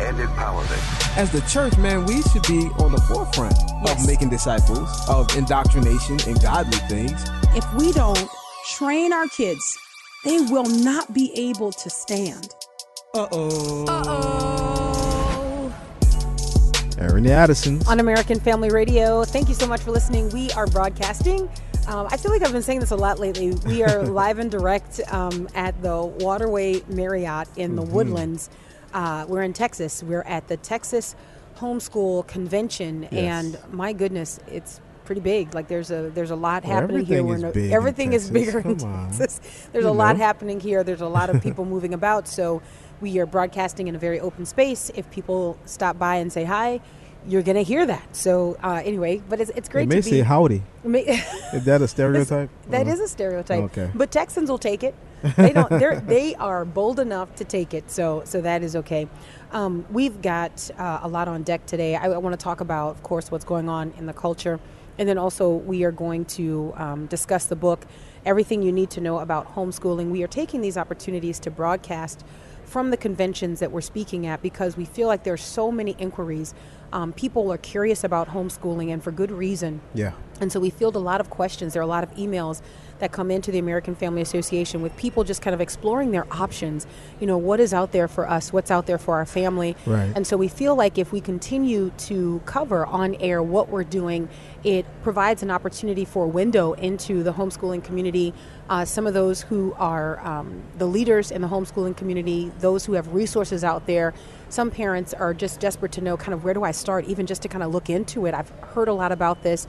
and empowerment. As the church, man, we should be on the forefront Yes. of making disciples, of indoctrination and godly things. If we don't train our kids, they will not be able to stand. Uh-oh. Uh-oh. Airing the Addisons. on American Family Radio. Thank you so much for listening. We are broadcasting. Um, I feel like I've been saying this a lot lately. We are live and direct um, at the Waterway Marriott in the Mm-hmm. Woodlands. Uh, we're in Texas. We're at the Texas Homeschool Convention, and my goodness, it's pretty big. Like there's a there's a lot Well, happening here. is in in everything is bigger in Come on. Texas. There's You a lot happening here. There's a lot of people moving about. So we are broadcasting in a very open space. If people stop by and say hi, you're gonna hear that. So uh, anyway, but it's, it's They great may to say howdy. Ma- Is that a stereotype? That Uh, is a stereotype. Okay. But Texans will take it. They don't. They're they are bold enough to take it. So so that is okay. Um, we've got uh, a lot on deck today. I, I want to talk about, of course, what's going on in the culture, and then also we are going to um, discuss the book, everything you need to know about homeschooling. We are taking these opportunities to broadcast from the conventions that we're speaking at because we feel like there's so many inquiries. Um, people are curious about homeschooling, and for good reason. Yeah. And so we field a lot of questions. There are a lot of emails that come into the American Family Association with people just kind of exploring their options. You know, what is out there for us? What's out there for our family? Right. And so we feel like if we continue to cover on air what we're doing, it provides an opportunity for a window into the homeschooling community. Uh, some of those who are um, the leaders in the homeschooling community, those who have resources out there. Some parents are just desperate to know kind of where do I start, even just to kind of look into it. I've heard a lot about this.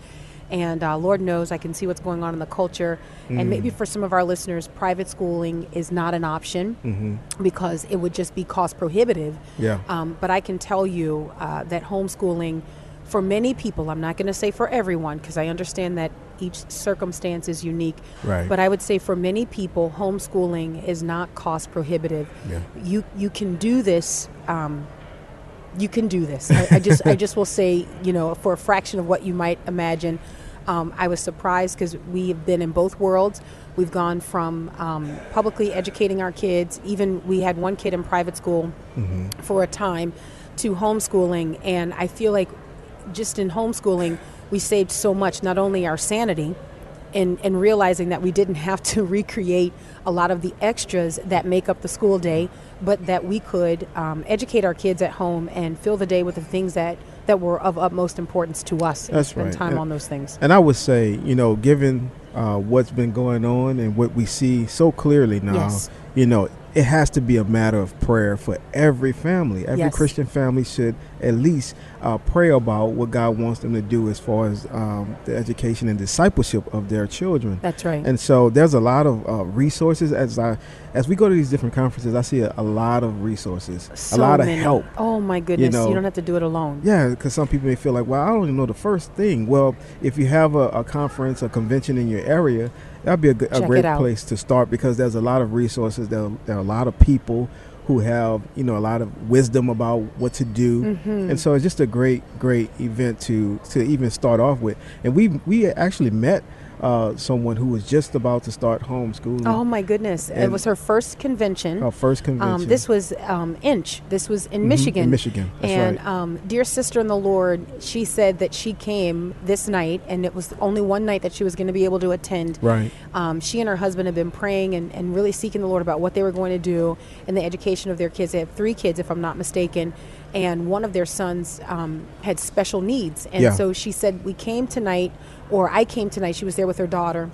And uh, Lord knows I can see what's going on in the culture. And maybe for some of our listeners, private schooling is not an option because it would just be cost prohibitive. Yeah. Um, but I can tell you uh, that homeschooling, for many people, I'm not going to say for everyone because I understand that each circumstance is unique. Right. But I would say for many people, homeschooling is not cost prohibitive. Yeah. You you can do this. Um, you can do this. I, I just I just will say, you know, for a fraction of what you might imagine. Um, I was surprised because we have been in both worlds. We've gone from um, publicly educating our kids. Even we had one kid in private school for a time, to homeschooling, and I feel like just in homeschooling we saved so much. Not only our sanity, and, and realizing that we didn't have to recreate a lot of the extras that make up the school day, but that we could um, educate our kids at home and fill the day with the things that, that were of utmost importance to us and spend right. time And- on those things. And I would say, you know, given uh, what's been going on and what we see so clearly now, Yes. you know, it has to be a matter of prayer for every family. Every Yes. Christian family should at least uh, pray about what God wants them to do as far as um, the education and discipleship of their children. That's right. And so there's a lot of uh, resources as I as we go to these different conferences. I see a, a lot of resources, So a lot of many. help. Oh my goodness! You, know, don't have to do it alone. Yeah, because some people may feel like, well, I don't even know the first thing. Well, if you have a, a conference, a convention in your area, that'd be a, good, a great place to start because there's a lot of resources. There, there are a lot of people who have, you know, a lot of wisdom about what to do, Mm-hmm. and so it's just a great, great event to to even start off with. And we we actually met uh, someone who was just about to start homeschooling. Oh my goodness! it was her first convention. Our first convention. Um, this was um, Inch. This was in Mhm, Michigan. in Michigan, that's and right. um, dear sister in the Lord, she said that she came this night, and it was only one night that she was going to be able to attend. Right. Um, she and her husband have been praying and, and really seeking the Lord about what they were going to do in the education of their kids. They have three kids, if I'm not mistaken, and one of their sons um, had special needs. And Yeah. so she said, "We came tonight, or I came tonight." She was there with her daughter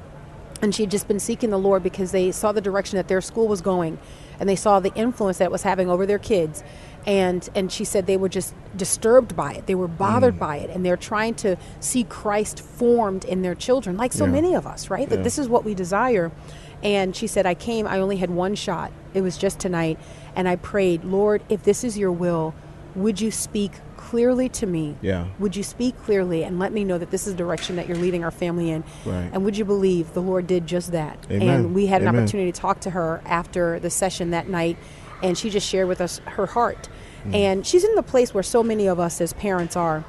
and she had just been seeking the Lord because they saw the direction that their school was going, and they saw the influence that it was having over their kids, and and she said they were just disturbed by it, they were bothered mm. by it, and they're trying to see Christ formed in their children, like so Yeah. many of us, right? Yeah. That this is what we desire. And she said, I came, I only had one shot. It was just tonight. And I prayed, Lord, if this is your will, would you speak clearly to me? Yeah. Would you speak clearly and let me know that this is the direction that you're leading our family in? Right. And would you believe the Lord did just that? Amen. And we had an Amen. opportunity to talk to her after the session that night, and she just shared with us her heart. Mm. And she's in the place where so many of us as parents are.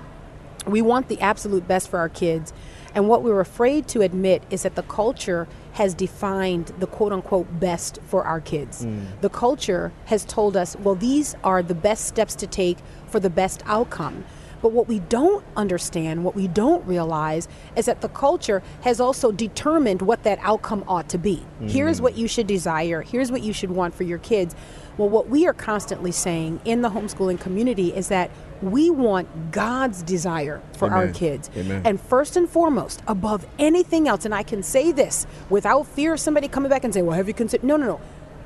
We want the absolute best for our kids. And what we're afraid to admit is that the culture has defined the quote unquote best for our kids. The culture has told us, well, these are the best steps to take for the best outcome. But what we don't understand, what we don't realize, is that the culture has also determined what that outcome ought to be. Here's what you should desire, here's what you should want for your kids. Well, what we are constantly saying in the homeschooling community is that we want God's desire for our kids. Amen. And first and foremost, above anything else, and I can say this without fear of somebody coming back and saying, Well, have you considered? No, no, no.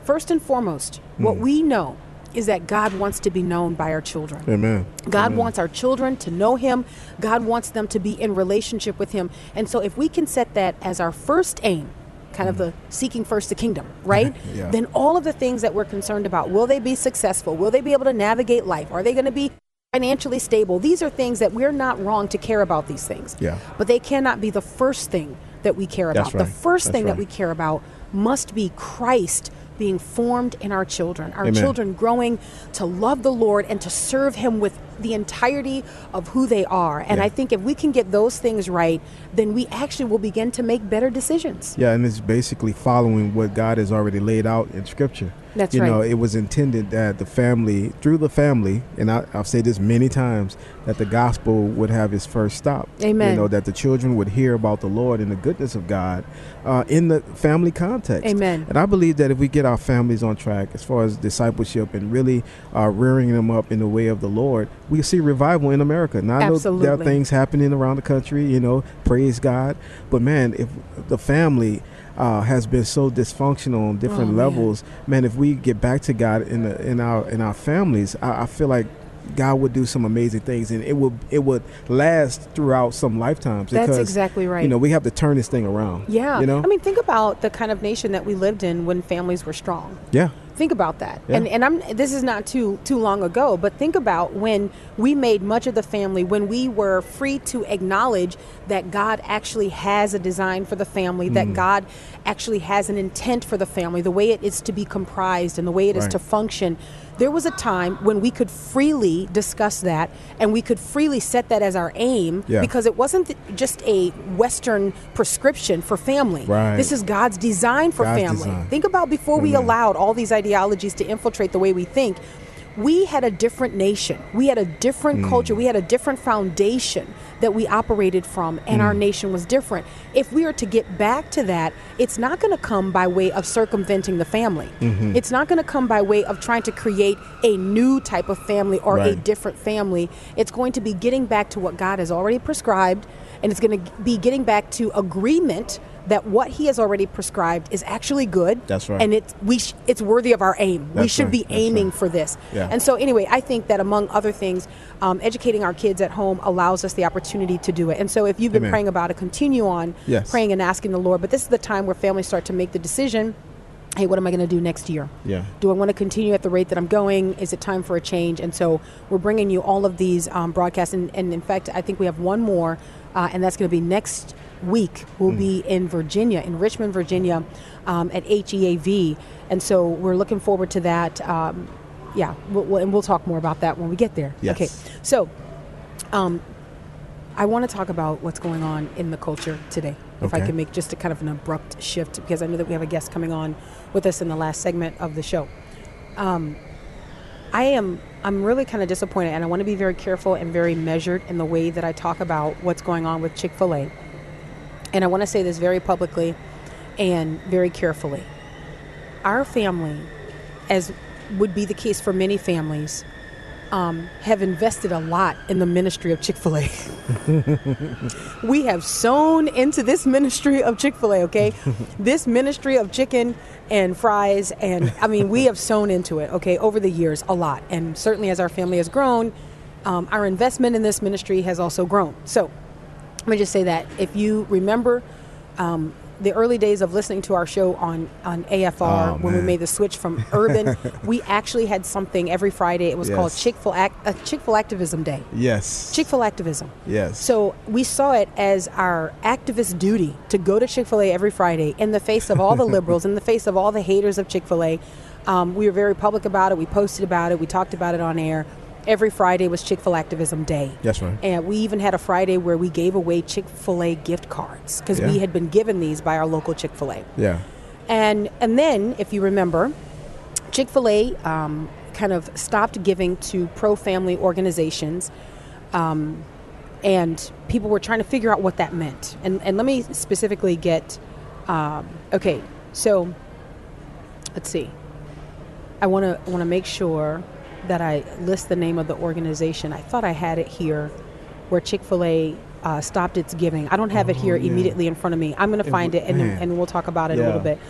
First and foremost, Hmm. what we know is that God wants to be known by our children. Amen. God Amen. wants our children to know Him. God wants them to be in relationship with Him. And so, if we can set that as our first aim, kind of the seeking first the kingdom, right? Mm-hmm. Yeah. Then all of the things that we're concerned about will they be successful? Will they be able to navigate life? Are they going to be financially stable? These are things that we're not wrong to care about these things. Yeah. But they cannot be the first thing that we care That's about. The first That's thing that we care about must be Christ being formed in our children, our Amen. children growing to love the Lord and to serve Him with the entirety of who they are. And Yeah. I think if we can get those things right, then we actually will begin to make better decisions. Yeah, and it's basically following what God has already laid out in Scripture. That's right. you know, it was intended that the family, through the family, and I, I've said this many times, that the gospel would have its first stop. Amen. You know, that the children would hear about the Lord and the goodness of God uh, in the family context. Amen. And I believe that if we get our families on track as far as discipleship and really uh, rearing them up in the way of the Lord, we see revival in America. Now, I know there are things happening around the country, you know, praise God. But man, if the family uh, has been so dysfunctional on different Oh, man. levels, man, if we get back to God in the, in our in our families, I, I feel like God would do some amazing things, and it would it would last throughout some lifetimes. That's because, exactly right. You know, we have to turn this thing around. Yeah. You know. I mean, think about the kind of nation that we lived in when families were strong. yeah. Think about that. Yeah. And and I'm this is not too too long ago, but think about when we made much of the family when we were free to acknowledge that God actually has a design for the family, Mm. that God actually has an intent for the family, the way it is to be comprised and the way it is Right. to function. There was a time when we could freely discuss that and we could freely set that as our aim Yeah. because it wasn't just a Western prescription for family. Right. This is God's design for God's family. design. Think about before we allowed all these ideologies to infiltrate the way we think. We had a different nation. We had a different Mm. culture. We had a different foundation that we operated from, and Mm. our nation was different. If we are to get back to that, it's not going to come by way of circumventing the family. Mm-hmm. It's not going to come by way of trying to create a new type of family or a different family. It's going to be getting back to what God has already prescribed, and it's going to be getting back to agreement that what He has already prescribed is actually good. That's right. And it's we sh- it's worthy of our aim. we should right. be aiming right. for this. Yeah. And so anyway, I think that among other things, um, educating our kids at home allows us the opportunity to do it. And so if you've been Amen. praying about it, continue on Yes. praying and asking the Lord. But this is the time where families start to make the decision. Hey, what am I going to do next year? Yeah. Do I want to continue at the rate that I'm going? Is it time for a change? And so we're bringing you all of these um, broadcasts. And, and in fact, I think we have one more, uh, and that's going to be next week. We'll be in Virginia, in Richmond, Virginia, um, at HEAV. And so we're looking forward to that. Um, yeah, we'll, we'll, and we'll talk more about that when we get there. Yes. Okay, so um, I want to talk about what's going on in the culture today. If I can make just a kind of an abrupt shift, because I know that we have a guest coming on with us in the last segment of the show. Um, I am I'm really kind of disappointed, and I want to be very careful and very measured in the way that I talk about what's going on with Chick Fil A. And I want to say this very publicly and very carefully. Our family, as would be the case for many families, um, have invested a lot in the ministry of Chick fil A. we have sown into this ministry of Chick fil A, okay? this ministry of chicken and fries, and I mean, we have sown into it, okay, over the years a lot. And certainly as our family has grown, um, our investment in this ministry has also grown. So let me just say that if you remember, um, the early days of listening to our show on on AFR Oh, when we made the switch from urban, we actually had something every Friday. It was called Yes. Chick Fil uh, Activism Day. Yes. Chick Fil Activism. Yes. So we saw it as our activist duty to go to Chick Fil A every Friday in the face of all the liberals, in the face of all the haters of Chick Fil A. Um, we were very public about it. We posted about it. We talked about it on air. Every Friday was Chick Fil Activism Day. That's right. And we even had a Friday where we gave away Chick Fil A gift cards because Yeah. we had been given these by our local Chick Fil A. Yeah. And and then, if you remember, Chick Fil A um, kind of stopped giving to pro-family organizations, um, and people were trying to figure out what that meant. And and let me specifically get, um, okay, so let's see. I want to want to make sure that I list the name of the organization. I thought I had it here, where Chick Fil A. Uh, stopped its giving. I don't have it here Oh, yeah. immediately in front of me. I'm going to find it and, and we'll talk about it a little bit.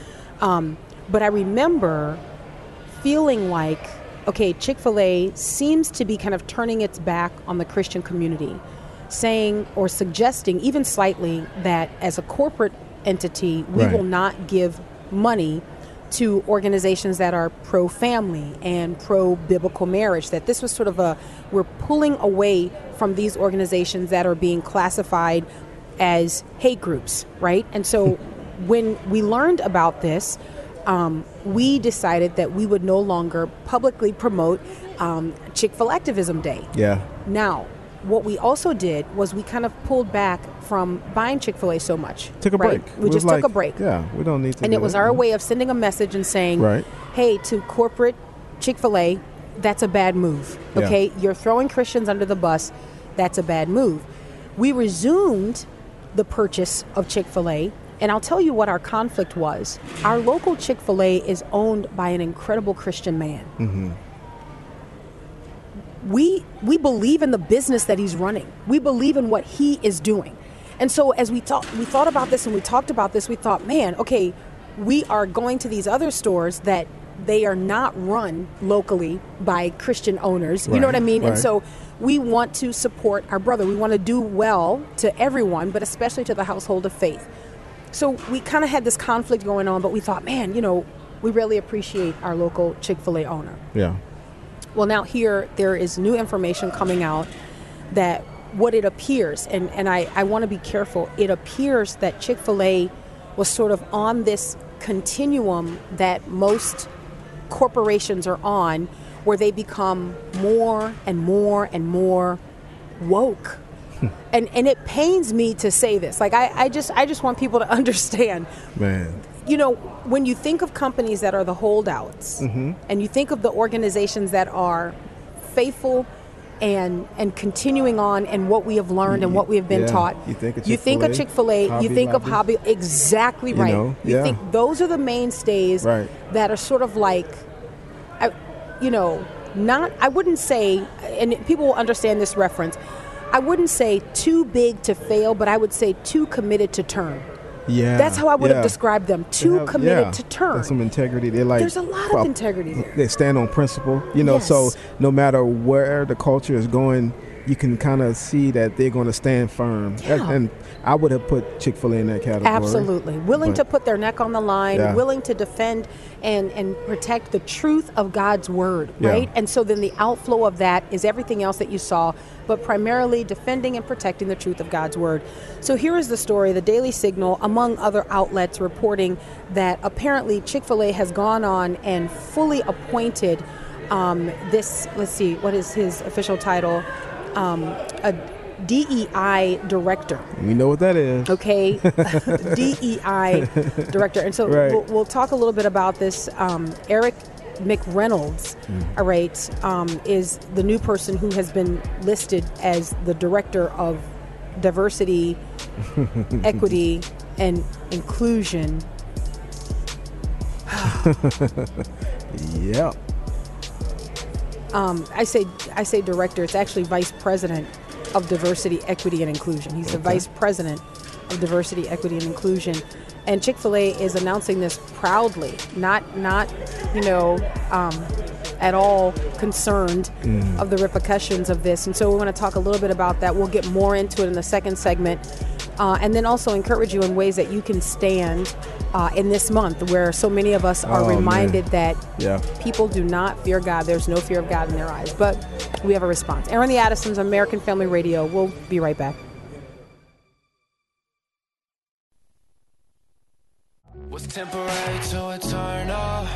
Um, but I remember feeling like, okay, Chick fil A seems to be kind of turning its back on the Christian community, saying or suggesting, even slightly, that as a corporate entity, we Right. will not give money to organizations that are pro family and pro biblical marriage. That this was sort of a, we're pulling away from these organizations that are being classified as hate groups, right? And so when we learned about this, um, we decided that we would no longer publicly promote um, Chick fil Activism Day. Yeah. Now, what we also did was we kind of pulled back from buying Chick fil A so much. Took a right? break. We just was took a break. Yeah, we don't need to. And it was our way of sending a message and saying, Right. hey, to corporate Chick fil A, that's a bad move. Yeah. Okay? You're throwing Christians under the bus. That's a bad move. We resumed the purchase of Chick fil A. And I'll tell you what our conflict was. Our local Chick fil A is owned by an incredible Christian man. Mm-hmm. We, we believe in the business that he's running, we believe in what he is doing. And so as we thought we thought about this and we talked about this, we thought, man, okay, we are going to these other stores that they are not run locally by Christian owners. You know what I mean? And so we want to support our brother. We want to do well to everyone, but especially to the household of faith. So we kind of had this conflict going on, but we thought, man, you know, we really appreciate our local Chick fil A owner. Yeah. Well, now here there is new information coming out that what it appears, and, and I, I want to be careful, it appears that Chick fil A was sort of on this continuum that most corporations are on, where they become more and more and more woke. and, and it pains me to say this. Like I, I just I just want people to understand Man. you know, when you think of companies that are the holdouts, Mm-hmm. and you think of the organizations that are faithful and and continuing on and what we have learned and what we have been Yeah. taught, You think of you think of Chick Fil A, Chick-fil-A, you think of Hobby exactly You right. know, You think those are the mainstays Right. that are sort of like, I, you know, not. I wouldn't say, and people will understand this reference. I wouldn't say too big to fail, but I would say too committed to turn. Yeah. That's how I would yeah. have described them. Too have- committed yeah. to turn. There's some integrity. They're like There's a lot of integrity there. They stand on principle. You know, so no matter where the culture is going, you can kind of see that they're going to stand firm. Yeah. And, I would have put Chick Fil A in that category. Absolutely. Willing But- to put their neck on the line, Yeah. willing to defend and, and protect the truth of God's word, Yeah. right? And so then the outflow of that is everything else that you saw, but primarily defending and protecting the truth of God's word. So here is the story the Daily Signal, among other outlets, reporting that apparently Chick fil A has gone on and fully appointed um, this, let's see, what is his official title? Um, a DEI director. We know what that is. okay dei director and so Right. we'll, we'll talk a little bit about this um, eric mcreynolds all right um, is the new person who has been listed as the director of diversity equity and inclusion Yeah. Um, I say I say director. It's actually vice president of diversity, equity, and inclusion. He's the vice president of diversity, equity, and inclusion. And Chick Fil A is announcing this proudly, not not you know um, at all concerned of the repercussions of this. And so we want to talk a little bit about that. We'll get more into it in the second segment. Uh, and then also encourage you in ways that you can stand uh, in this month where so many of us are Oh, man. reminded that Yeah. people do not fear God. There's no fear of God in their eyes. But we have a response. Airing the Addisons, American Family Radio. We'll be right back. What's temporary to eternal?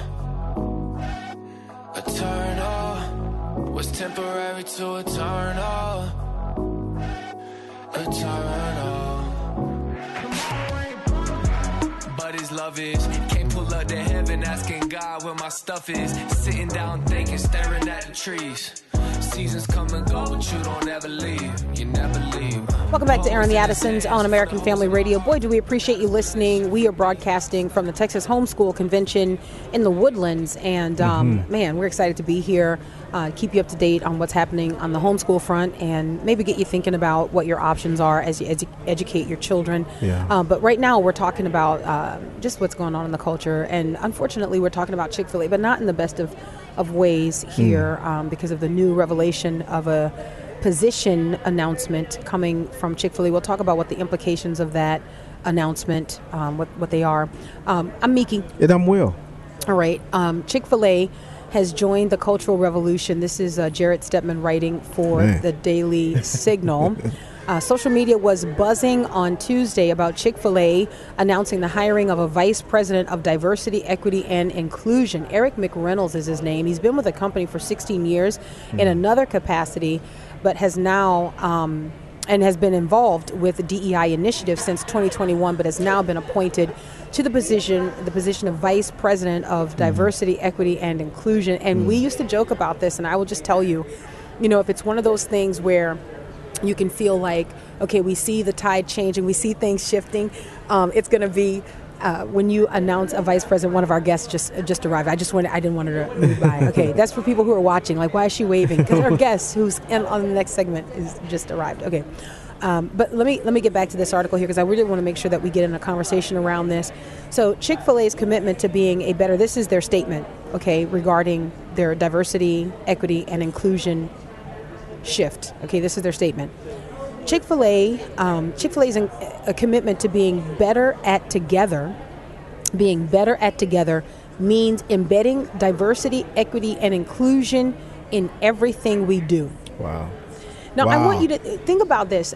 Eternal. What's temporary to eternal? Eternal. Where my stuff is. Sitting down thinking, staring at the trees. Seasons come and go, but you don't ever leave. You never leave. Welcome back to Airing the Addisons on American Family Radio. Boy, do we appreciate you listening. We are broadcasting from the Texas Homeschool Convention in the Woodlands. And um, man, we're excited to be here, uh, keep you up to date on what's happening on the homeschool front, and maybe get you thinking about what your options are as you edu- educate your children. Yeah. Uh, but right now, we're talking about uh, just what's going on in the culture. And unfortunately, we're talking about Chick fil A, but not in the best of, of ways here um, because of the new revelation of a position announcement coming from Chick fil A. We'll talk about what the implications of that announcement, um, what, what they are. Um, I'm Meeke. And I'm Wil. All right. Um, Chick fil A has joined the cultural revolution. This is uh, Jarrett Stepman writing for Man. the Daily Signal. Uh, social media was buzzing on Tuesday about Chick fil A announcing the hiring of a vice president of diversity, equity, and inclusion. Eric McReynolds is his name. He's been with the company for 16 years in another capacity, but has now. Um, and has been involved with the DEI initiative since 2021, but has now been appointed to the position the position of vice president of diversity, equity, and inclusion. And we used to joke about this, and I will just tell you, you know, if it's one of those things where you can feel like, okay, we see the tide changing, we see things shifting, um, it's going to be. Uh, when you announce a vice president, one of our guests just just arrived. I just wanted, I didn't want her to move by. Okay, that's for people who are watching. Like, why is she waving? Because our guest, who's in, on the next segment, is just arrived. Okay, um, but let me let me get back to this article here because I really want to make sure that we get in a conversation around this. So Chick Fil A's commitment to being a better. This is their statement, okay, regarding their diversity, equity, and inclusion shift. Okay, this is their statement. Chick Fil A, um, Chick Fil A is a commitment to being better at together. Being better at together means embedding diversity, equity, and inclusion in everything we do. Wow. Now, I want you to think about this.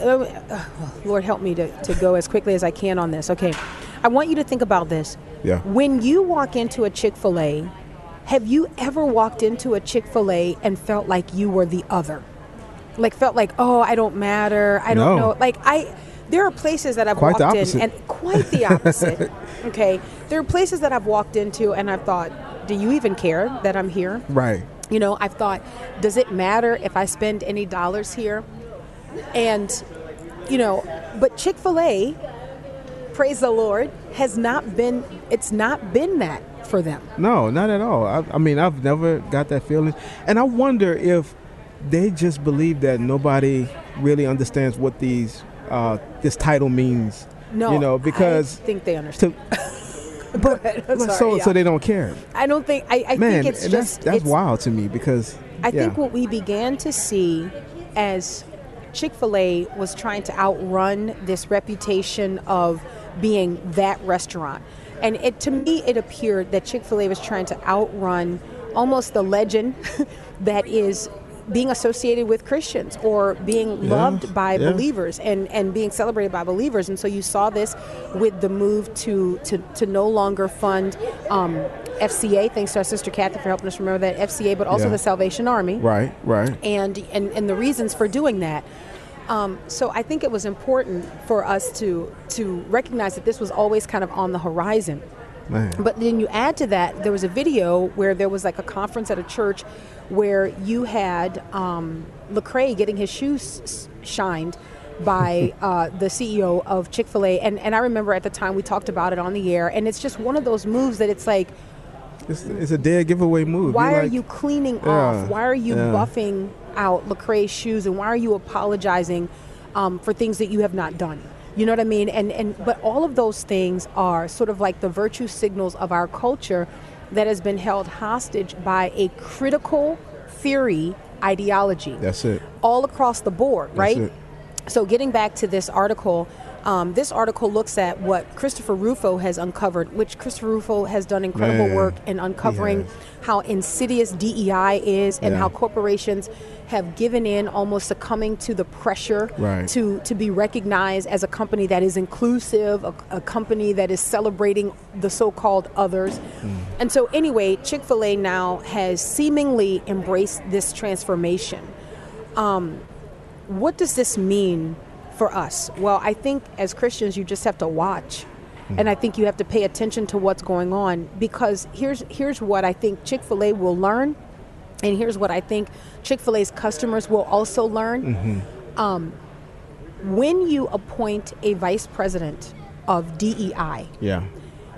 Uh, uh, Lord, help me to, to go as quickly as I can on this. Okay. I want you to think about this. Yeah. When you walk into a Chick fil A, have you ever walked into a Chick fil A and felt like you were the other? Like, felt like, oh, I don't matter. I don't No. know. Like, I. There are places that I've Quite walked in, and quite the opposite. okay, there are places that I've walked into, and I've thought, "Do you even care that I'm here?" Right. You know, I've thought, does it matter if I spend any dollars here? And, you know, but Chick fil A, praise the Lord, has not been, it's not been that for them. No, not at all. I, I mean, I've never got that feeling, and I wonder if they just believe that nobody really understands what these uh, this title means. No, you know, because I think they understand. to, Go ahead. So sorry, so they don't care. I don't think, I, I Man, think it's and just, that's that's it's- wild to me because I yeah. think what we began to see as Chick fil A was trying to outrun this reputation of being that restaurant. And it, to me, it appeared that Chick fil A was trying to outrun almost the legend that is being associated with Christians or being loved by yeah. believers and, and being celebrated by believers. And so you saw this with the move to, to, to no longer fund um, FCA, thanks to our sister Kathy for helping us remember that FCA, but also Yeah. the Salvation Army right, right. and, and and the reasons for doing that. Um, so I think it was important for us to to recognize that this was always kind of on the horizon. Man. But then you add to that, there was a video where there was like a conference at a church where you had um, Lecrae getting his shoes shined by uh, the CEO of Chick Fil A, and and I remember at the time we talked about it on the air, and it's just one of those moves that it's like, It's, it's a dead giveaway move. why You're are like- you cleaning Yeah, off? Why are you yeah. buffing out Lecrae's shoes, and why are you apologizing um, for things that you have not done? You know what I mean? And and but all of those things are sort of like the virtue signals of our culture that has been held hostage by a critical theory ideology That's it. all across the board, right? So, getting back to this article, Um, this article looks at what Christopher Rufo has uncovered, which Christopher Rufo has done incredible work in uncovering how insidious DEI is and Yeah. how corporations have given in, almost succumbing to the pressure Right. to to be recognized as a company that is inclusive, a, a company that is celebrating the so-called others. And so, anyway, Chick Fil A now has seemingly embraced this transformation. Um, what does this mean for us? Well, I think as Christians, you just have to watch. And I think you have to pay attention to what's going on because here's here's what I think Chick-fil-A will learn and here's what I think Chick-fil-A's customers will also learn. Um, when you appoint a vice president of DEI, Yeah.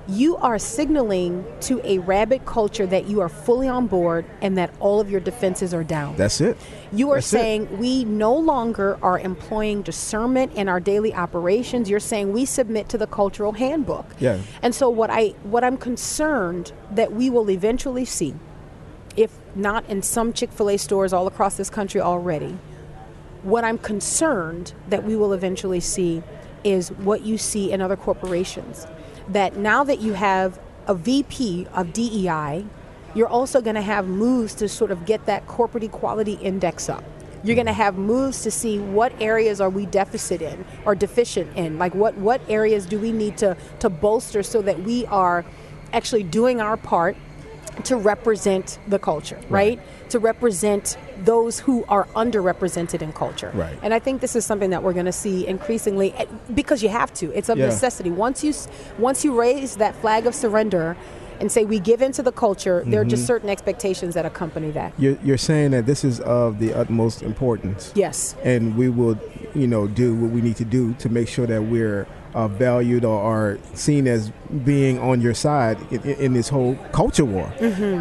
You are signaling to a rabid culture that you are fully on board and that all of your defenses are down. That's it. You are That's it. saying we no longer are employing discernment in our daily operations. You're saying we submit to the cultural handbook. Yeah. And so what I what I'm concerned that we will eventually see, if not in some Chick-fil-A stores all across this country already, what I'm concerned that we will eventually see is what you see in other corporations. That now that you have a VP of DEI, you're also going to have moves to sort of get that corporate equality index up. You're going to have moves to see what areas are we deficit in or deficient in. Like what what areas do we need to to bolster so that we are actually doing our part to represent the culture, right? To represent those who are underrepresented in culture. Right. And I think this is something that we're going to see increasingly eh, because you have to. It's a Yeah. necessity. Once you once you raise that flag of surrender and say we give into the culture, there are Mm-hmm. just certain expectations that accompany that. You're, you're saying that this is of the utmost importance. Yes. and we will, you know, do what we need to do to make sure that we're uh, valued or are seen as being on your side in, in this whole culture war.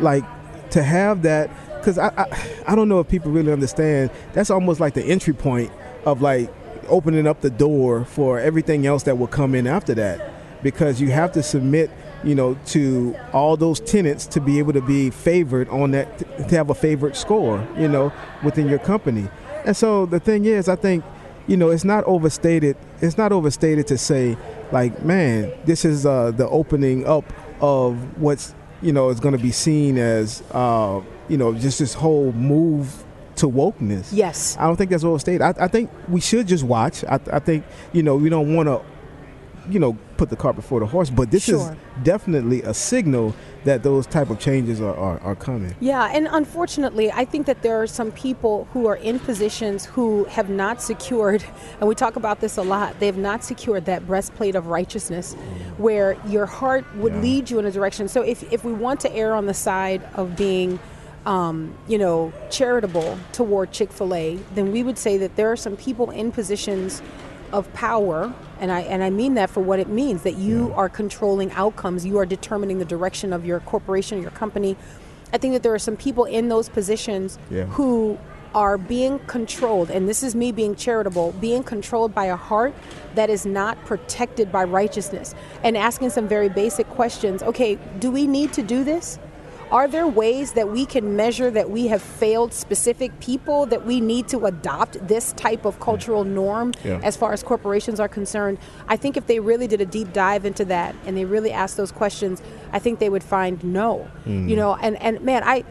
Like to have that, because I, I, I don't know if people really understand. That's almost like the entry point of like opening up the door for everything else that will come in after that, because you have to submit. You know, to all those tenants to be able to be favored on that, to have a favorite score, you know, within your company. And so the thing is, I think, you know, it's not overstated. It's not overstated to say, like, man, this is uh, the opening up of what's, you know, is going to be seen as, uh, you know, just this whole move to wokeness. Yes. I don't think that's overstated. I, I think we should just watch. I, I think, you know, we don't want to, you know, put the cart before the horse. But this Sure. is definitely a signal that those type of changes are, are, are coming. Yeah, and unfortunately, I think that there are some people who are in positions who have not secured, and we talk about this a lot, they have not secured that breastplate of righteousness where your heart would Yeah. lead you in a direction. So if, if we want to err on the side of being, um, you know, charitable toward Chick fil A, then we would say that there are some people in positions of power and I and I mean that for what it means that you are controlling outcomes you are determining the direction of your corporation your company. I think that there are some people in those positions Yeah. who are being controlled and this is me being charitable being controlled by a heart that is not protected by righteousness and asking some very basic questions. Okay do we need to do this are there ways that we can measure that we have failed specific people, that we need to adopt this type of cultural norm Yeah. as far as corporations are concerned? I think if they really did a deep dive into that and they really asked those questions, I think they would find no. Hmm. You know, and, and man, I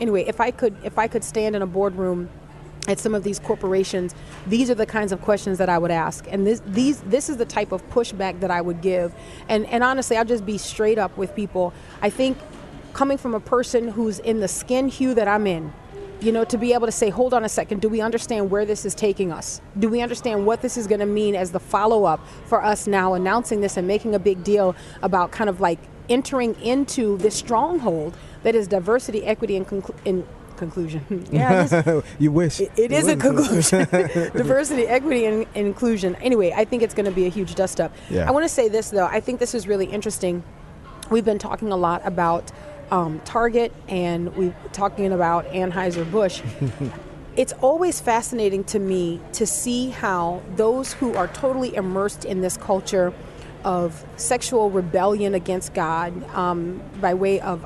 anyway, if I could if I could stand in a boardroom at some of these corporations, these are the kinds of questions that I would ask, and this these this is the type of pushback that I would give. And and honestly, I'll just be straight up with people. I think coming from a person who's in the skin hue that I'm in, you know, to be able to say, hold on a second, do we understand where this is taking us? Do we understand what this is going to mean as the follow up for us now announcing this and making a big deal about kind of like entering into this stronghold that is diversity, equity, and conclu- in conclusion. yeah, it is. you wish. It- it is a conclusion. Diversity, equity, and, and inclusion. Anyway, I think it's going to be a huge dust up. Yeah. I want to say this, though. I think this is really interesting. We've been talking a lot about um, Target and we're talking about Anheuser-Busch. it's always fascinating to me to see how those who are totally immersed in this culture of sexual rebellion against God um, by way of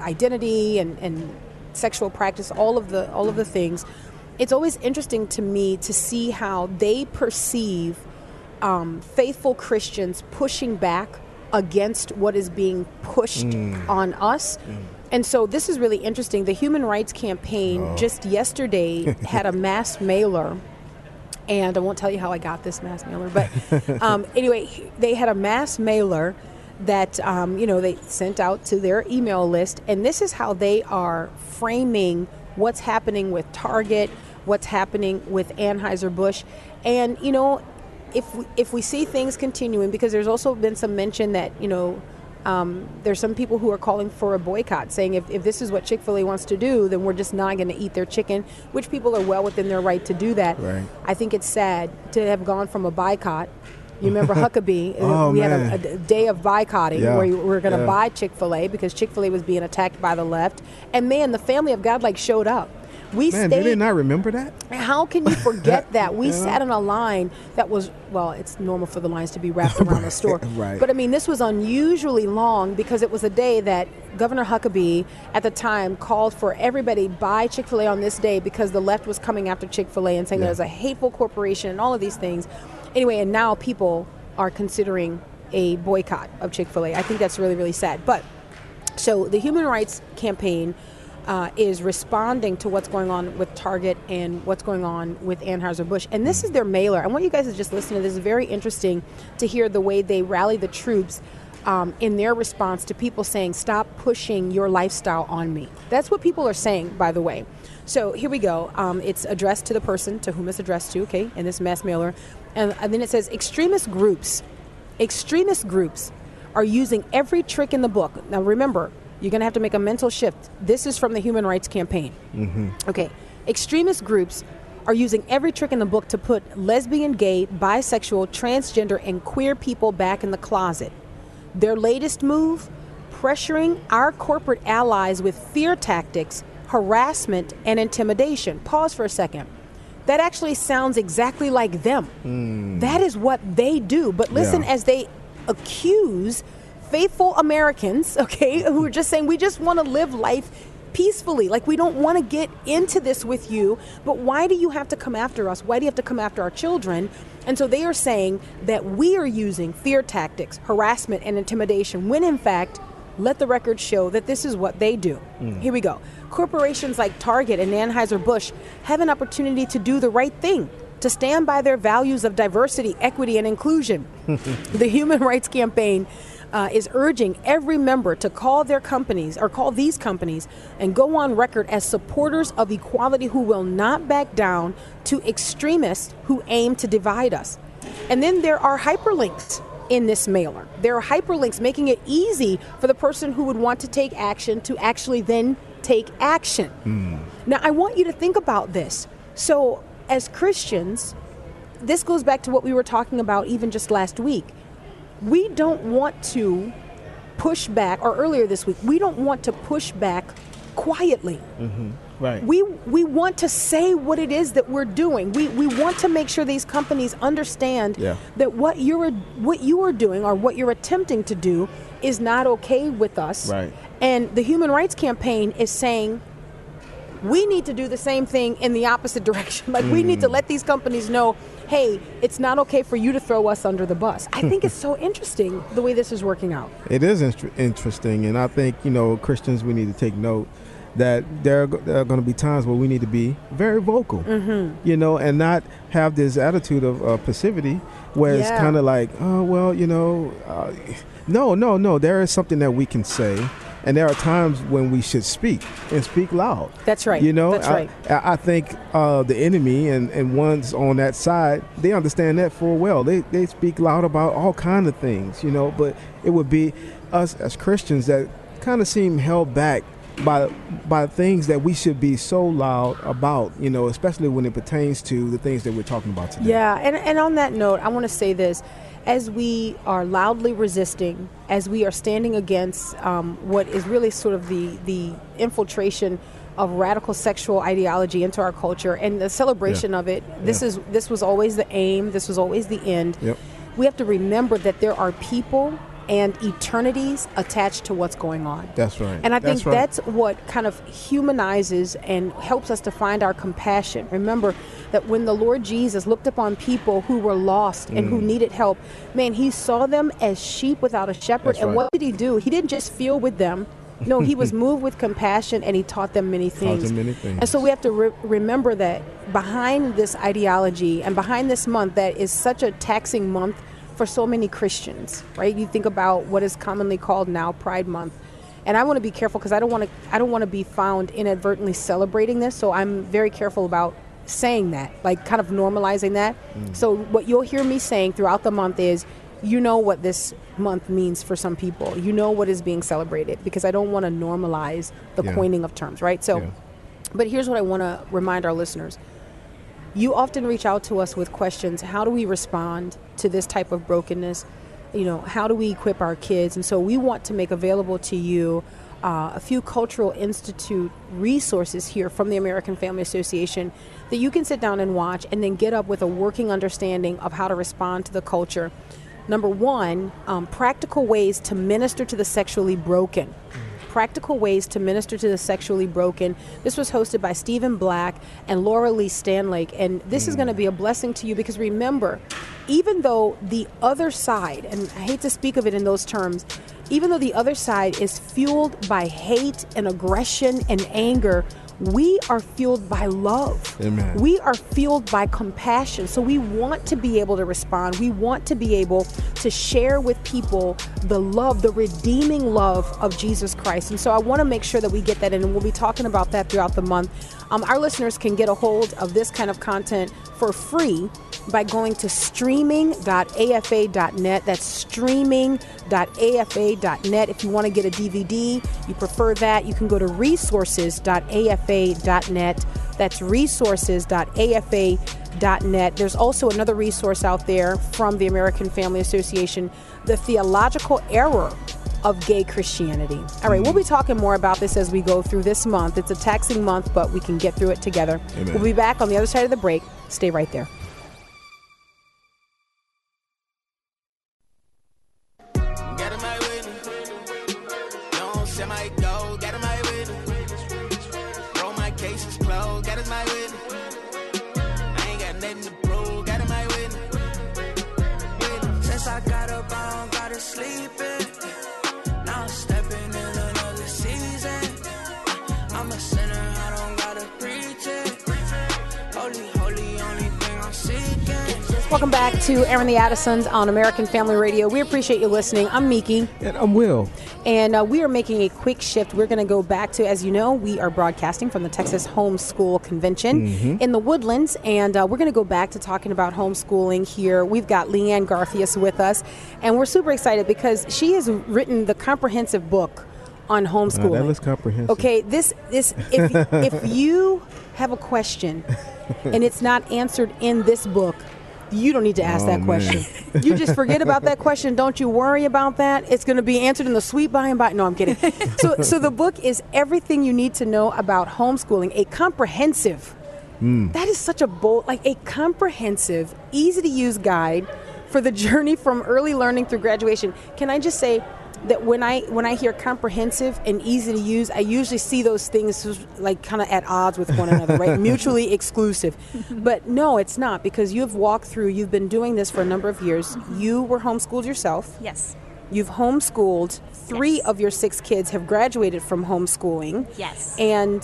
identity and, and sexual practice, all of the all of the things. It's always interesting to me to see how they perceive um, faithful Christians pushing back against what is being pushed Mm. on us. And so this is really interesting. The Human Rights Campaign Oh. just yesterday had a mass mailer and I won't tell you how I got this mass mailer, but um, anyway, they had a mass mailer that um, you know they sent out to their email list, and this is how they are framing what's happening with Target, what's happening with Anheuser Busch, and you know, if we, if we see things continuing, because there's also been some mention that you know. Um, there's some people who are calling for a boycott, saying if, if this is what Chick fil A wants to do, then we're just not going to eat their chicken, which people are well within their right to do that. Right. I think it's sad to have gone from a boycott. You remember Huckabee? Oh, we had a, a, day of boycotting Yeah. where we were going to Yeah. buy Chick fil A because Chick fil A was being attacked by the left. And man, the family of God like showed up. We Man, stayed. they not remember that? How can you forget that? We sat in a line that was, well, it's normal for the lines to be wrapped around the store. right. But I mean, this was unusually long because it was a day that Governor Huckabee at the time called for everybody buy Chick fil A on this day because the left was coming after Chick fil A and saying Yeah. that it was a hateful corporation and all of these things. Anyway, and now people are considering a boycott of Chick fil A. I think that's really, really sad. But so the Human Rights Campaign uh, is responding to what's going on with Target and what's going on with Anheuser-Busch. And this is their mailer. I want you guys to just listen to this. It's very interesting to hear the way they rally the troops um, in their response to people saying, stop pushing your lifestyle on me. That's what people are saying, by the way. So here we go. Um, it's addressed to the person to whom it's addressed to, okay, in this mass mailer. And, and then it says, extremist groups, extremist groups are using every trick in the book. Now remember, you're going to have to make a mental shift. This is from the Human Rights Campaign. Mm-hmm. Okay. Extremist groups are using every trick in the book to put lesbian, gay, bisexual, transgender, and queer people back in the closet. Their latest move pressuring our corporate allies with fear tactics, harassment, and intimidation. Pause for a second. That actually sounds exactly like them. Hmm. That is what they do. But listen, Yeah. as they accuse faithful Americans, okay, who are just saying we just want to live life peacefully. Like we don't want to get into this with you, but why do you have to come after us? Why do you have to come after our children? And so they are saying that we are using fear tactics, harassment, and intimidation when in fact, let the record show that this is what they do. Hmm. Here we go. Corporations like Target and Anheuser-Busch have an opportunity to do the right thing, to stand by their values of diversity, equity, and inclusion. the Human Rights Campaign uh, is urging every member to call their companies or call these companies and go on record as supporters of equality who will not back down to extremists who aim to divide us. And then there are hyperlinks in this mailer. There are hyperlinks making it easy for the person who would want to take action to actually then take action. Now, I want you to think about this. So, as Christians, this goes back to what we were talking about even just last week. We don't want to push back, or earlier this week, we don't want to push back quietly. Mm-hmm. Right. We we want to say what it is that we're doing. We we want to make sure these companies understand Yeah. that what you're what you are doing or what you're attempting to do is not okay with us. Right. And the Human Rights Campaign is saying we need to do the same thing in the opposite direction. Like we need to let these companies know, hey, it's not okay for you to throw us under the bus. I think it's so interesting the way this is working out. It is inter- interesting, and I think you know Christians we need to take note that there are, there are going to be times where we need to be very vocal, Mm-hmm. you know, and not have this attitude of uh, passivity where it's kind of like, oh well, you know, uh, no, no, no. There is something that we can say, and there are times when we should speak and speak loud. That's right. You know, That's I, right. I think uh, the enemy and, and ones on that side, they understand that full well. They, they speak loud about all kind of things, you know, but it would be us as Christians that kind of seem held back by by things that we should be so loud about, you know, especially when it pertains to the things that we're talking about today. Yeah, and, and on that note, I want to say this. As we are loudly resisting, as we are standing against um, what is really sort of the, the infiltration of radical sexual ideology into our culture and the celebration of it, this Yeah. is this was always the aim, this was always the end. Yep. We have to remember that there are people and eternities attached to what's going on. That's right. And I think that's, right. that's what kind of humanizes and helps us to find our compassion. Remember that when the Lord Jesus looked upon people who were lost and Mm. who needed help, man, he saw them as sheep without a shepherd. That's and right. what did he do? He didn't just feel with them. No, he was moved with compassion and he taught them many things. them many things. And so we have to re- remember that behind this ideology and behind this month that is such a taxing month for so many Christians, right? You think about what is commonly called now Pride Month. And I want to be careful because I don't want to I don't want to be found inadvertently celebrating this, so I'm very careful about saying that, like kind of normalizing that. Mm. So what you'll hear me saying throughout the month is you know what this month means for some people. You know what is being celebrated because I don't want to normalize the Yeah. coining of terms, right? So Yeah. but here's what I want to remind our listeners. You often reach out to us with questions. How do we respond to this type of brokenness? You know, how do we equip our kids? And so we want to make available to you uh, a few Cultural Institute resources here from the American Family Association that you can sit down and watch and then get up with a working understanding of how to respond to the culture. Number one, um, practical ways to minister to the sexually broken practical ways to minister to the sexually broken. This was hosted by Stephen Black and Laura Lee Stanlake. And this is going to be a blessing to you because remember, even though the other side, and I hate to speak of it in those terms, even though the other side is fueled by hate and aggression and anger, we are fueled by love. Amen. We are fueled by compassion. So we want to be able to respond. We want to be able to share with people the love, the redeeming love of Jesus Christ. And so I want to make sure that we get that in, and we'll be talking about that throughout the month. Um, our listeners can get a hold of this kind of content for free by going to streaming.afa.net. That's streaming.afa.net. If you want to get a DVD, you prefer that, you can go to resources.afa.net. That's resources.afa.net. There's also another resource out there from the American Family Association, The Theological Error of Gay Christianity. All right, we'll be talking more about this as we go through this month. It's a taxing month, but we can get through it together. Amen. We'll be back on the other side of the break. Stay right there. Airing the Addisons on American Family Radio. We appreciate you listening. I'm Meeke. And I'm Wil. And uh, we are making a quick shift. We're going to go back to, as you know, we are broadcasting from the Texas Homeschool Convention in the Woodlands. And uh, we're going to go back to talking about homeschooling here. We've got Lea Ann Garfias with us. And we're super excited because she has written the comprehensive book on Uh, homeschooling. that looks comprehensive. Okay, this this if if you have a question and it's not answered in this book, you don't need to ask Oh, that question. you just forget about that question. Don't you worry about that. It's going to be answered in the sweet by and by. No, I'm kidding. so so the book is everything you need to know about homeschooling, a comprehensive. Hmm. That is such a bold, like a comprehensive, easy to use guide for the journey from early learning through graduation. Can I just say that when I when I hear comprehensive and easy to use, I usually see those things like kind of at odds with one another, right? Mutually exclusive. But no, it's not because you've walked through. You've been doing this for a number of years. Mm-hmm. You were homeschooled yourself. Yes. You've homeschooled. Three Yes. of your six kids have graduated from homeschooling. Yes. And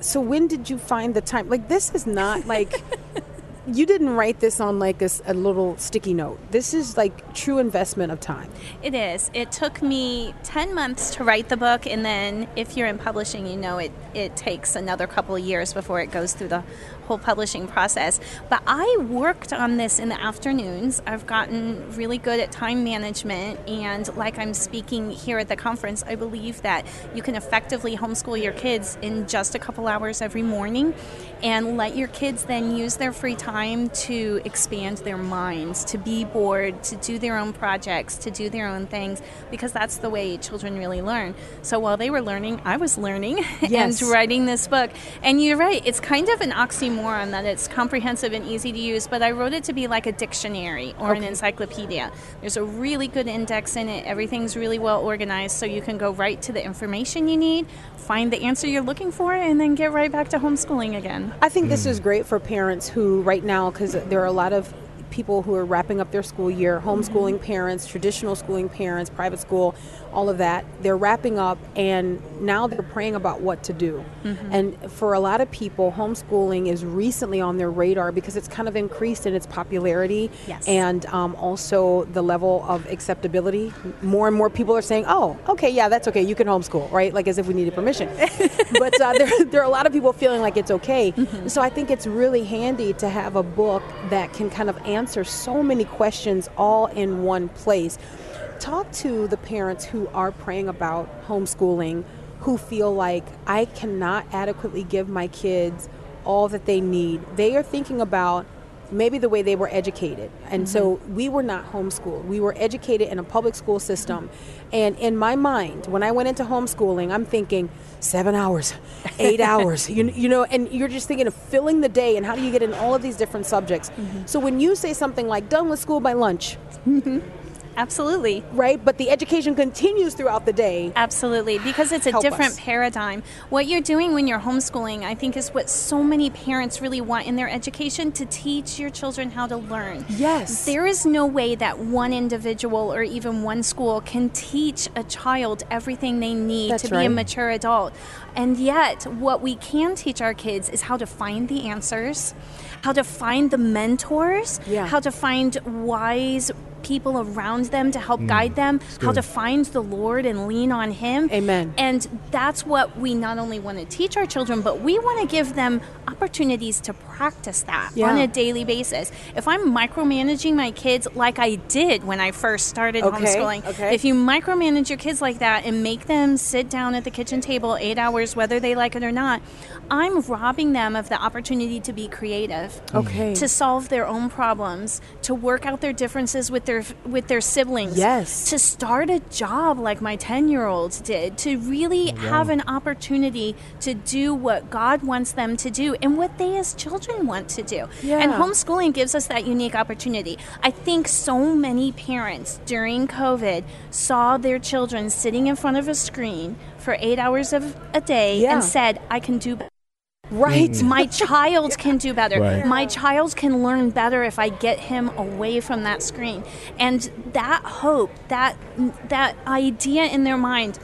so when did you find the time? Like this is not like you didn't write this on like a, a, little sticky note. This is like true investment of time. It is. It took me 10 months to write the book, and then if you're in publishing, you know it, it takes another couple of years before it goes through the whole publishing process. But I worked on this in the afternoons. I've gotten really good at time management, and like I'm speaking here at the conference, I believe that you can effectively homeschool your kids in just a couple hours every morning and let your kids then use their free time to expand their minds, to be bored, to do their own projects, to do their own things, because that's the way children really learn. So while they were learning, I was learning Yes. and writing this book. And you're right, it's kind of an oxymoron that it's comprehensive and easy to use, but I wrote it to be like a dictionary or an encyclopedia. There's a really good index in it, everything's really well organized, so you can go right to the information you need, find the answer you're looking for, and then get right back to homeschooling again. I think this hmm. is great for parents who, right now, because there are a lot of people who are wrapping up their school year, homeschooling parents, traditional schooling parents, private school, all of that. They're wrapping up and now they're praying about what to do. And for a lot of people, homeschooling is recently on their radar because it's kind of increased in its popularity Yes. and um, also the level of acceptability. More and more people are saying, oh, okay, yeah, that's okay, you can homeschool, right? Like as if we needed permission. but uh, there, there are a lot of people feeling like it's okay. So I think it's really handy to have a book that can kind of answer so many questions all in one place. Talk to the parents who are praying about homeschooling, who feel like I cannot adequately give my kids all that they need. They are thinking about maybe the way they were educated. And so mm-hmm. we were not homeschooled. We were educated in a public school system. And in my mind, when I went into homeschooling, I'm thinking seven hours, eight hours, you, you know, and you're just thinking of filling the day and how do you get in all of these different subjects. Mm-hmm. So when you say something like done with school by lunch, mm-hmm. Absolutely. right? But the education continues throughout the day. Absolutely, because it's a Help different us. paradigm. What you're doing when you're homeschooling, I think, is what so many parents really want in their education to teach your children how to learn. Yes. There is no way that one individual or even one school can teach a child everything they need That's to be right. a mature adult. And yet, what we can teach our kids is how to find the answers, how to find the mentors, Yeah. how to find wise people around them to help mm. guide them, how to find the Lord and lean on Him. Amen. And that's what we not only want to teach our children, but we want to give them opportunities to practice that Yeah. on a daily basis. If I'm micromanaging my kids like I did when I first started Okay, homeschooling, okay. if you micromanage your kids like that and make them sit down at the kitchen table eight hours, whether they like it or not, I'm robbing them of the opportunity to be creative Okay. to solve their own problems, to work out their differences with their with their siblings. Yes. To start a job like my 10-year-old did, to really oh, have an opportunity to do what God wants them to do and what they as children want to do. Yeah. And homeschooling gives us that unique opportunity. I think so many parents during COVID saw their children sitting in front of a screen for 8 hours of a day Yeah. and said, "I can do better." Right. Mm. My child can do better. Right. My child can learn better if I get him away from that screen. And that hope, that that idea in their mind,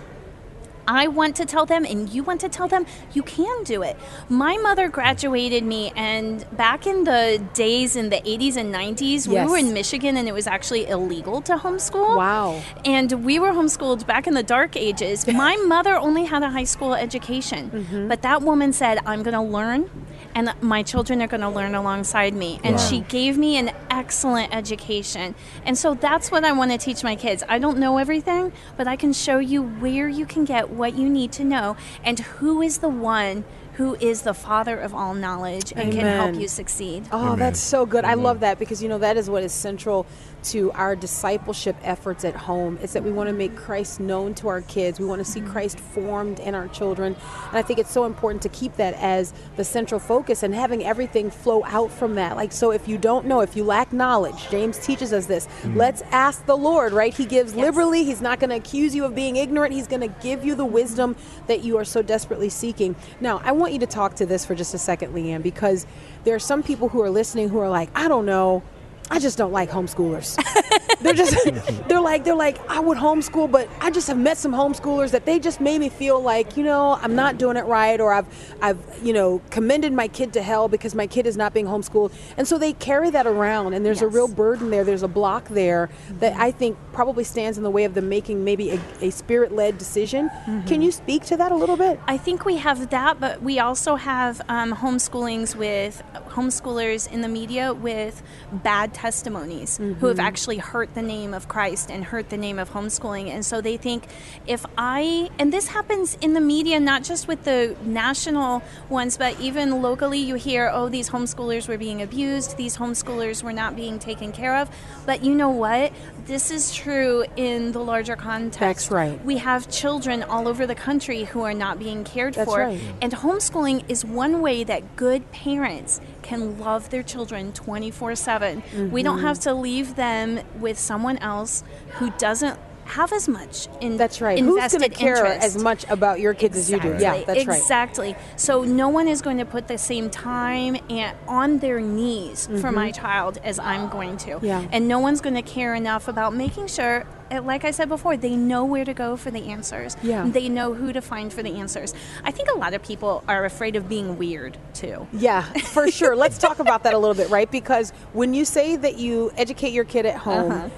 I want to tell them and you want to tell them you can do it. My mother graduated me and back in the days in the 80s and 90s, Yes. we were in Michigan and it was actually illegal to homeschool. Wow. And we were homeschooled back in the dark ages. My mother only had a high school education, Mm-hmm. but that woman said, I'm going to learn, and my children are going to learn alongside me. And she gave me an excellent education. And so that's what I want to teach my kids. I don't know everything, but I can show you where you can get what you need to know and who is the one who is the father of all knowledge and can help you succeed. Oh, that's so good. I love that because you know that is what is central to our discipleship efforts at home. Is that we want to make Christ known to our kids. We want to see mm-hmm. Christ formed in our children. And I think it's so important to keep that as the central focus and having everything flow out from that. Like so if you don't know, if you lack knowledge, James teaches us this. Mm. Let's ask the Lord, right? He gives liberally. He's not going to accuse you of being ignorant. He's going to give you the wisdom that you are so desperately seeking. Now, I want you to talk to this for just a second, Lea Ann, because there are some people who are listening who are like, I don't know. I just don't like homeschoolers. they're just they're like they're like I would homeschool, but I just have met some homeschoolers that they just made me feel like, you know, I'm not doing it right or I've I've, you know, commended my kid to hell because my kid is not being homeschooled. And so they carry that around and there's a real burden there. There's a block there that I think probably stands in the way of them making maybe a, a spirit-led decision. Can you speak to that a little bit? I think we have that, but we also have um, homeschoolings with homeschoolers in the media with bad testimonies who have actually hurt the name of Christ and hurt the name of homeschooling. And so they think if I, and this happens in the media, not just with the national ones, but even locally, you hear, oh, these homeschoolers were being abused, these homeschoolers were not being taken care of. But you know what? This is true in the larger context. That's right. We have children all over the country who are not being cared That's for. right. And homeschooling is one way that good parents can love their children 24 7. We don't Mm-hmm. have to leave them with someone else who doesn't have as much in That's right. Who's invested going to care interest. as much about your kids as you do? Yeah, Exactly. that's right. Exactly. So no one is going to put the same time and on their knees for my child as I'm going to. Mm-hmm. Yeah. And no one's going to care enough about making sure uh, like I said before, they know where to go for the answers. Yeah. They know who to find for the answers. I think a lot of people are afraid of being weird too. Yeah, for sure. Let's talk about that a little bit, right? Because when you say that you educate your kid at home, Uh-huh.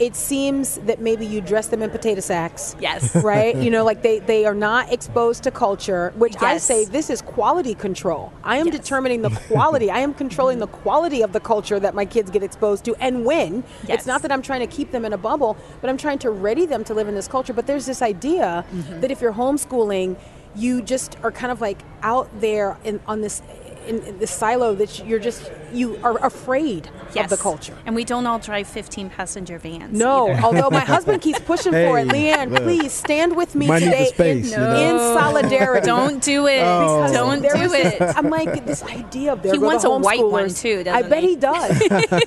It seems that maybe you dress them in potato sacks. Yes. Right? you know, like they, they are not exposed to culture, which I say this is quality control. I am Yes. determining the quality. I am controlling the quality of the culture that my kids get exposed to and when. Yes. It's not that I'm trying to keep them in a bubble, but I'm trying to ready them to live in this culture. But there's this idea Mm-hmm. that if you're homeschooling, you just are kind of like out there in, on this in, in this silo that you're just you are afraid Yes. of the culture. And we don't all drive 15 passenger vans. No, although my husband keeps pushing for it. Hey, Lea Ann, look. please stand with me Might today space, in, you know? in solidarity. Don't do it. Oh. Don't do was this- it. I'm like this idea of there He go the wants a white one, homeschoolers. too, I doesn't bet he? he does,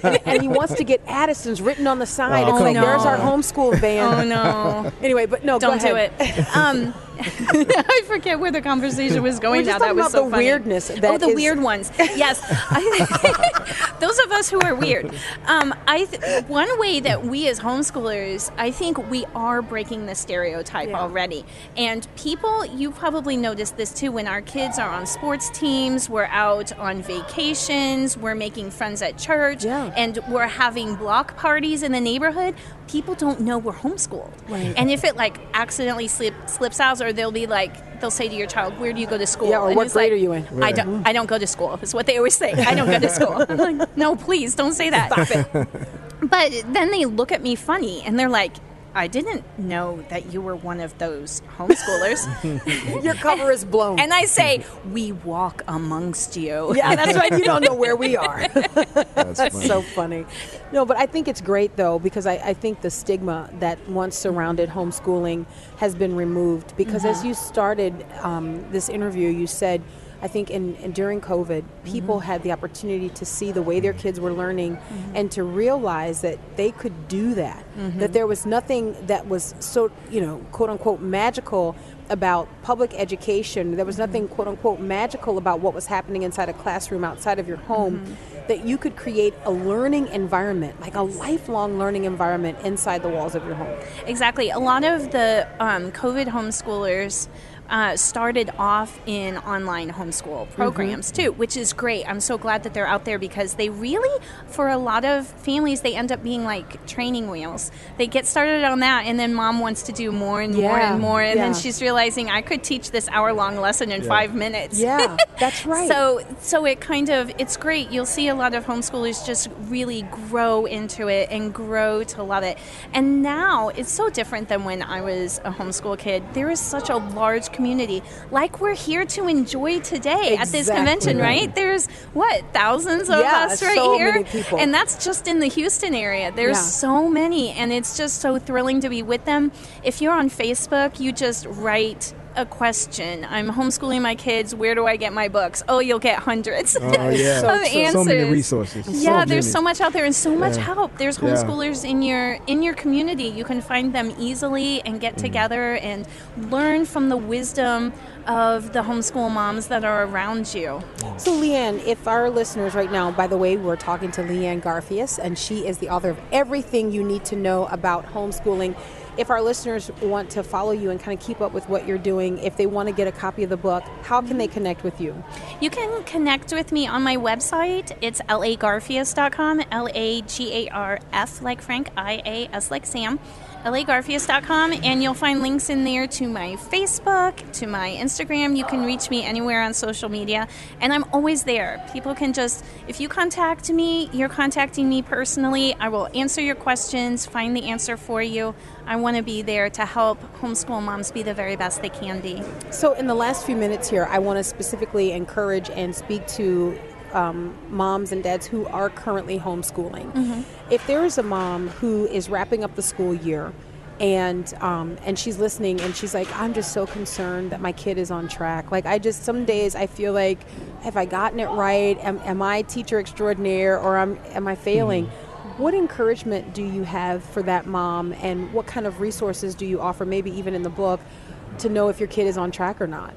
and, and he wants to get Addison's written on the side. Oh, it's like come there's our homeschool van. Oh no. Anyway, but no, Don't go do it. Um, I forget where the conversation was going We're now. That was so the funny. weirdness oh, the weird ones. Yes, those of us who are weird. Um, I th- one way that we as homeschoolers, I think we are breaking the stereotype Yeah. already. And people, you probably noticed this too. When our kids are on sports teams, we're out on vacations, we're making friends at church, Yeah. and we're having block parties in the neighborhood. People don't know we're homeschooled. Right. And if it like accidentally slip, slips out, or they'll be like, they'll say to your child, "Where do you go to school?" Yeah, or And what grade like, are you in? I don't. I don't go to school. Is what they always say. I don't go to school. I'm like, no, please don't say that. Stop it. But then they look at me funny, and they're like. I didn't know that you were one of those homeschoolers. Your cover is blown. and I say, we walk amongst you. yeah, that's right. You don't know where we are. That's funny. so funny. No, but I think it's great though because I, I think the stigma that once surrounded homeschooling has been removed. Because as you started um, this interview, you said. I think in, in during COVID, people mm-hmm. had the opportunity to see the way their kids were learning mm-hmm. and to realize that they could do that. That mm-hmm. there was nothing that was so, you know, quote unquote magical about public education. There was nothing quote unquote magical about what was happening inside a classroom outside of your home that you could create a learning environment, like a lifelong learning environment inside the walls of your home. Exactly. A lot of the um, COVID homeschoolers uh, started off in online homeschool programs too, which is great. I'm so glad that they're out there because they really, for a lot of families, they end up being like training wheels. They get started on that, and then mom wants to do more and more and more, and then she's realizing I could teach this hour long lesson in five minutes. Yeah, that's right. So, so it kind of it's great. You'll see a lot of homeschoolers just really grow into it and grow to love it. And now it's so different than when I was a homeschool kid. There is such a large community, like we're here to enjoy today at this convention, right. There's what thousands of Yeah, us right so here, and that's just in the Houston area. There's Yeah. so many, and it's just so thrilling to be with them. If you're on Facebook, you just write a question. I'm homeschooling my kids. Where do I get my books? Oh, you'll get hundreds Oh yeah, of answers. so many resources. Yeah, so there's many. so much out there and so much Yeah. help. There's Yeah. homeschoolers in your in your community. You can find them easily and get Mm-hmm. together and learn from the wisdom of the homeschool moms that are around you. So, Lea Ann, if our listeners right now, by the way, we're talking to Lea Ann Garfias, and she is the author of Everything You Need to Know About Homeschooling. If our listeners want to follow you and kind of keep up with what you're doing, if they want to get a copy of the book, how can they connect with you? You can connect with me on my website. It's lagarfias.com, L A G A R F like Frank, I A S like Sam lagarfias.com, and you'll find links in there to my Facebook, to my Instagram. You can reach me anywhere on social media, and I'm always there. People can just, if you contact me, you're contacting me personally. I will answer your questions, find the answer for you. I want to be there to help homeschool moms be the very best they can be. So, in the last few minutes here, I want to specifically encourage and speak to um, moms and dads who are currently homeschooling. Mm-hmm. If there is a mom who is wrapping up the school year and um, and she's listening and she's like, I'm just so concerned that my kid is on track. Like I just some days I feel like, have I gotten it right? Am, am I teacher extraordinaire or am am I failing? Mm-hmm. What encouragement do you have for that mom, and what kind of resources do you offer, maybe even in the book, to know if your kid is on track or not?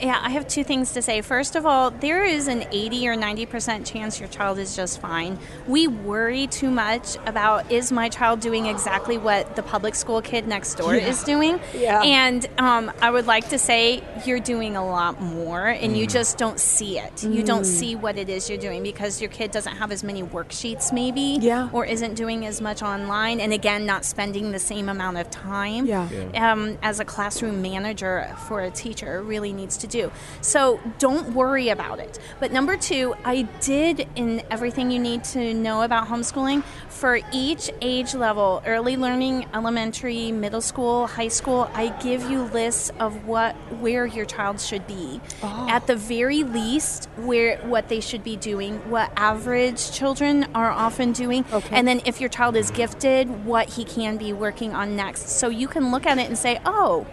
Yeah, I have two things to say. First of all, there is an 80 or 90% chance your child is just fine. We worry too much about is my child doing exactly what the public school kid next door yeah. is doing? Yeah. And um, I would like to say you're doing a lot more and mm. you just don't see it. Mm. You don't mm. see what it is you're doing because your kid doesn't have as many worksheets, maybe, yeah. or isn't doing as much online. And again, not spending the same amount of time yeah. yeah. Um, as a classroom manager for a teacher really needs to to do. So don't worry about it. But number two, I did in everything you need to know about homeschooling for each age level early learning, elementary, middle school, high school I give you lists of what where your child should be. Oh. At the very least, where what they should be doing, what average children are often doing, okay. and then if your child is gifted, what he can be working on next. So you can look at it and say, "Oh,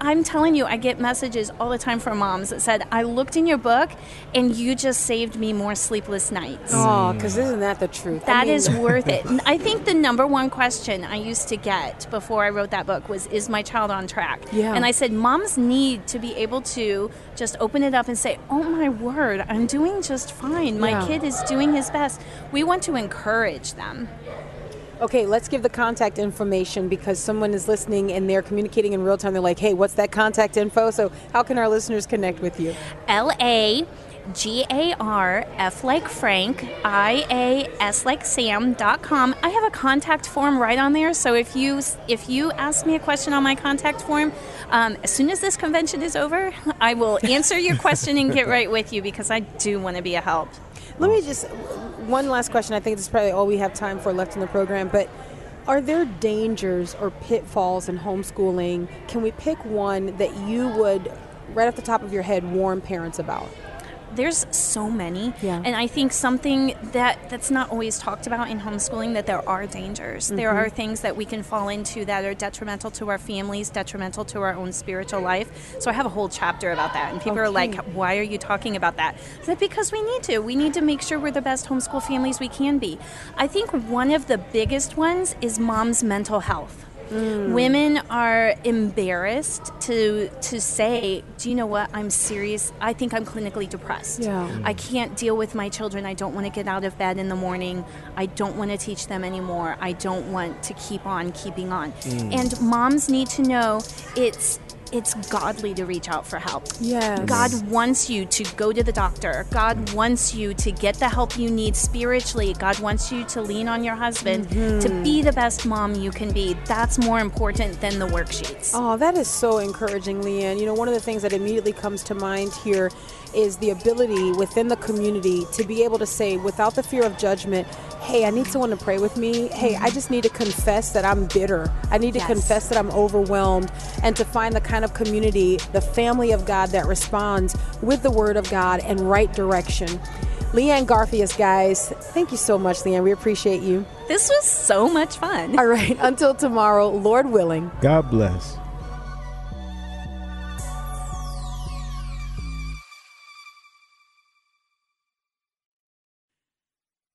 I'm telling you, I get messages all the time from moms that said, I looked in your book and you just saved me more sleepless nights. Oh, because isn't that the truth? That I mean, is worth it. I think the number one question I used to get before I wrote that book was, Is my child on track? Yeah. And I said, Moms need to be able to just open it up and say, Oh my word, I'm doing just fine. My yeah. kid is doing his best. We want to encourage them. Okay, let's give the contact information because someone is listening and they're communicating in real time. They're like, hey, what's that contact info? So, how can our listeners connect with you? L A G A R F like Frank, I A S like Sam dot com. I have a contact form right on there. So if you if you ask me a question on my contact form, um, as soon as this convention is over, I will answer your question and get right with you because I do want to be a help. Let me just one last question. I think this is probably all we have time for left in the program, but are there dangers or pitfalls in homeschooling? Can we pick one that you would, right off the top of your head, warn parents about? There's so many. Yeah. and i think something that that's not always talked about in homeschooling that there are dangers. Mm-hmm. there are things that we can fall into that are detrimental to our families detrimental to our own spiritual life. So i have a whole chapter about that. And people okay. are like why are you talking about that? That because we need to? We need to make sure we're the best homeschool families we can be. I think one of the biggest ones is mom's mental health Mm. Women are embarrassed to to say, "Do you know what? I'm serious. I think I'm clinically depressed. Yeah. I can't deal with my children. I don't want to get out of bed in the morning. I don't want to teach them anymore. I don't want to keep on keeping on." Mm. And moms need to know it's it's godly to reach out for help. Yes. God wants you to go to the doctor. God wants you to get the help you need spiritually. God wants you to lean on your husband mm-hmm. to be the best mom you can be. That's more important than the worksheets. Oh, that is so encouraging, Lea Ann. You know, one of the things that immediately comes to mind here is the ability within the community to be able to say, without the fear of judgment, hey, I need someone to pray with me. Hey, I just need to confess that I'm bitter. I need to yes. confess that I'm overwhelmed and to find the kind of community, the family of God that responds with the word of God and right direction. Lea Ann Garfias, guys, thank you so much, Lea Ann. We appreciate you. This was so much fun. All right, until tomorrow, Lord willing. God bless.